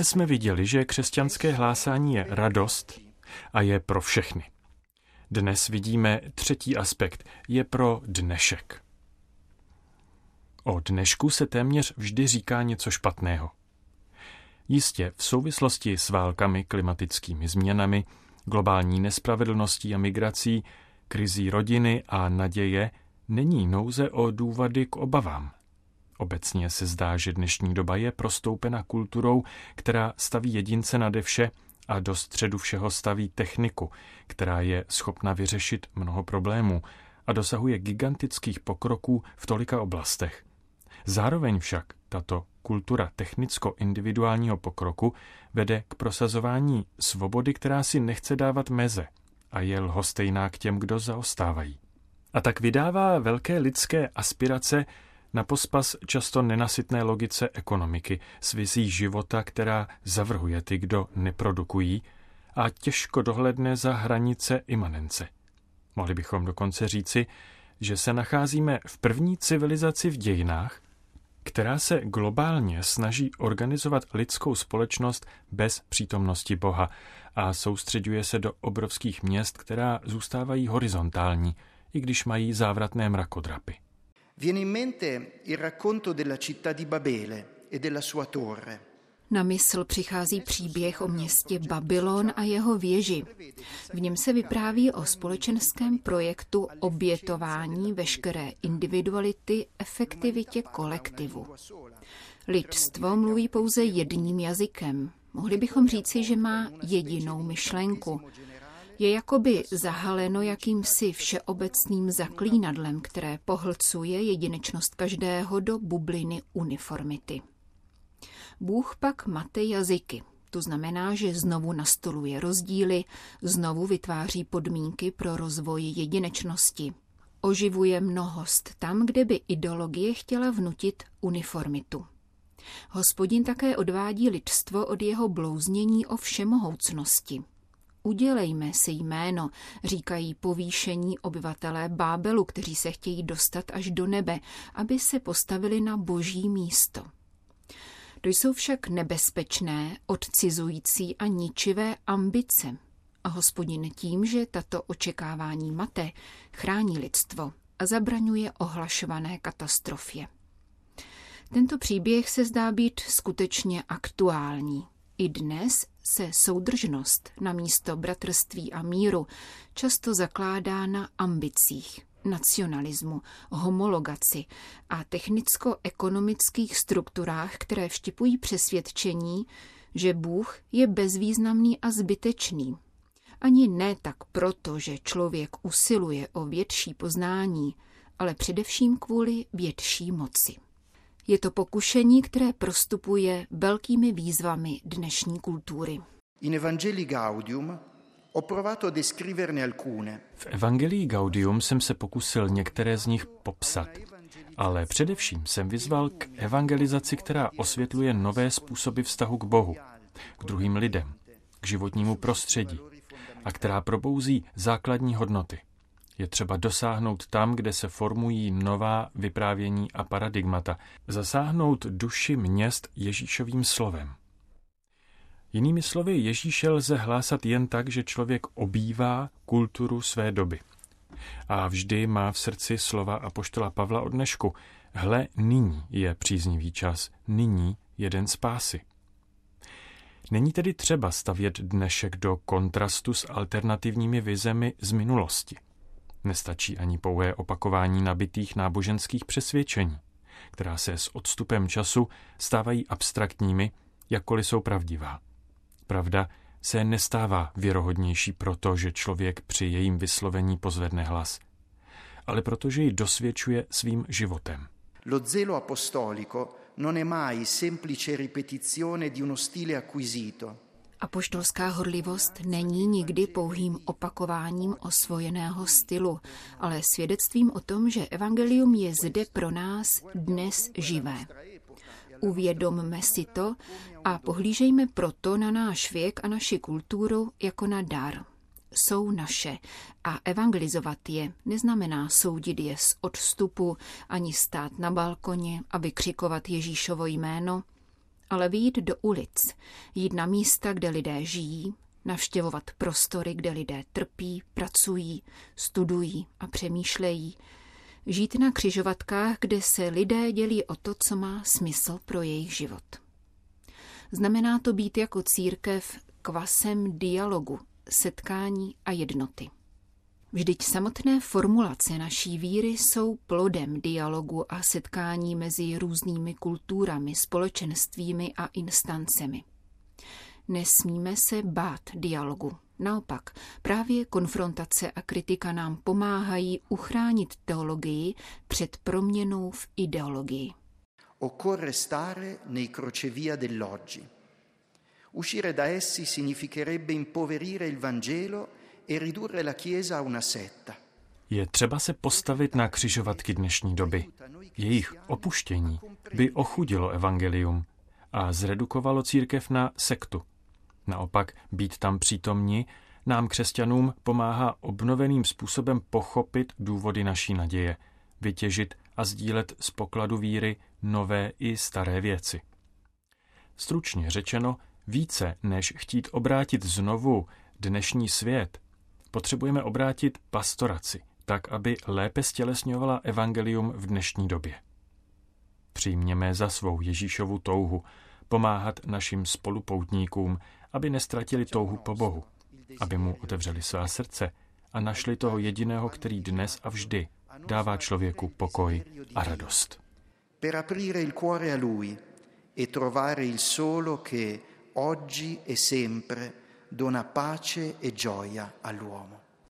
Minule jsme viděli, že křesťanské hlásání je radost a je pro všechny. Dnes vidíme třetí aspekt, je pro dnešek. O dnešku se téměř vždy říká něco špatného. Jistě v souvislosti s válkami, klimatickými změnami, globální nespravedlností a migrací, krizí rodiny a naděje není nouze o důvody k obavám. Obecně se zdá, že dnešní doba je prostoupena kulturou, která staví jedince nade vše a do středu všeho staví techniku, která je schopna vyřešit mnoho problémů a dosahuje gigantických pokroků v tolika oblastech. Zároveň však tato kultura technicko-individuálního pokroku vede k prosazování svobody, která si nechce dávat meze a je lhostejná k těm, kdo zaostávají. A tak vydává velké lidské aspirace na pospas často nenasytné logice ekonomiky s vizí života, která zavrhuje ty, kdo neprodukují a těžko dohledne za hranice imanence. Mohli bychom dokonce říci, že se nacházíme v první civilizaci v dějinách, která se globálně snaží organizovat lidskou společnost bez přítomnosti Boha a soustředuje se do obrovských měst, která zůstávají horizontální, i když mají závratné mrakodrapy. Viene in mente il racconto della città di Babele e della sua torre. Na mysl přichází příběh o městě Babylon a jeho věži. V něm se vypráví o společenském projektu obětování veškeré individuality efektivitě kolektivu. Lidstvo mluví pouze jedním jazykem. Mohli bychom říci, že má jedinou myšlenku. Je jakoby zahaleno jakýmsi všeobecným zaklínadlem, které pohlcuje jedinečnost každého do bubliny uniformity. Bůh pak mate jazyky. To znamená, že znovu nastoluje rozdíly, znovu vytváří podmínky pro rozvoj jedinečnosti. Oživuje mnohost tam, kde by ideologie chtěla vnutit uniformitu. Hospodin také odvádí lidstvo od jeho blouznění o všemohoucnosti. Udělejme si jméno, říkají povýšení obyvatelé Bábelu, kteří se chtějí dostat až do nebe, aby se postavili na boží místo. To jsou však nebezpečné, odcizující a ničivé ambice. A hospodin tím, že tato očekávání mate, chrání lidstvo a zabraňuje ohlašované katastrofě. Tento příběh se zdá být skutečně aktuální. I dnes se soudržnost na místo bratrství a míru často zakládá na ambicích, nacionalismu, homologaci a technicko-ekonomických strukturách, které vštipují přesvědčení, že Bůh je bezvýznamný a zbytečný. Ani ne tak proto, že člověk usiluje o větší poznání, ale především kvůli větší moci. Je to pokušení, které prostupuje velkými výzvami dnešní kultury. In Evangelii Gaudium v Evangelii Gaudium jsem se pokusil některé z nich popsat, ale především jsem vyzval k evangelizaci, která osvětluje nové způsoby vztahu k Bohu, k druhým lidem, k životnímu prostředí a která probouzí základní hodnoty. Je třeba dosáhnout tam, kde se formují nová vyprávění a paradigmata, zasáhnout duši měst Ježíšovým slovem. Jinými slovy, Ježíše lze hlásat jen tak, že člověk obývá kulturu své doby. A vždy má v srdci slova apoštola Pavla od dnešku. Hle, nyní je příznivý čas, nyní jeden spásy. Není tedy třeba stavět dnešek do kontrastu s alternativními vizemi z minulosti. Nestačí ani pouhé opakování nabitých náboženských přesvědčení, která se s odstupem času stávají abstraktními, jakkoliv jsou pravdivá. Pravda se nestává věrohodnější proto, že člověk při jejím vyslovení pozvedne hlas, ale protože ji dosvědčuje svým životem. Lo zelo apostolico non è mai semplice ripetizione di uno stile acquisito. Apoštolská horlivost není nikdy pouhým opakováním osvojeného stylu, ale svědectvím o tom, že evangelium je zde pro nás dnes živé. Uvědomme si to a pohlížejme proto na náš věk a naši kulturu jako na dar. Jsou naše a evangelizovat je neznamená soudit je z odstupu ani stát na balkoně a vykřikovat Ježíšovo jméno, ale vyjít do ulic, jít na místa, kde lidé žijí, navštěvovat prostory, kde lidé trpí, pracují, studují a přemýšlejí, žít na křižovatkách, kde se lidé dělí o to, co má smysl pro jejich život. Znamená to být jako církev kvasem dialogu, setkání a jednoty. Vždyť samotné formulace naší víry jsou plodem dialogu a setkání mezi různými kulturami, společenstvími a instancemi. Nesmíme se bát dialogu. Naopak, právě konfrontace a kritika nám pomáhají uchránit teologii před proměnou v ideologii. Occorre stare nei crocevia dell'oggi. Uscire da essi significherebbe impoverire il Vangelo e. Je třeba se postavit na křižovatky dnešní doby. Jejich opuštění by ochudilo evangelium a zredukovalo církev na sektu. Naopak být tam přítomni nám křesťanům pomáhá obnoveným způsobem pochopit důvody naší naděje, vytěžit a sdílet z pokladu víry nové i staré věci. Stručně řečeno, více než chtít obrátit znovu dnešní svět, potřebujeme obrátit pastoraci, tak aby lépe stělesňovala evangelium v dnešní době. Přijměme za svou Ježíšovu touhu pomáhat našim spolupoutníkům, aby nestratili touhu po Bohu, aby mu otevřeli svá srdce a našli toho jediného, který dnes a vždy dává člověku pokoj a radost. Per aprire il cuore a lui e trovare il solo che oggi e sempre dona pace e gioia all'uomo.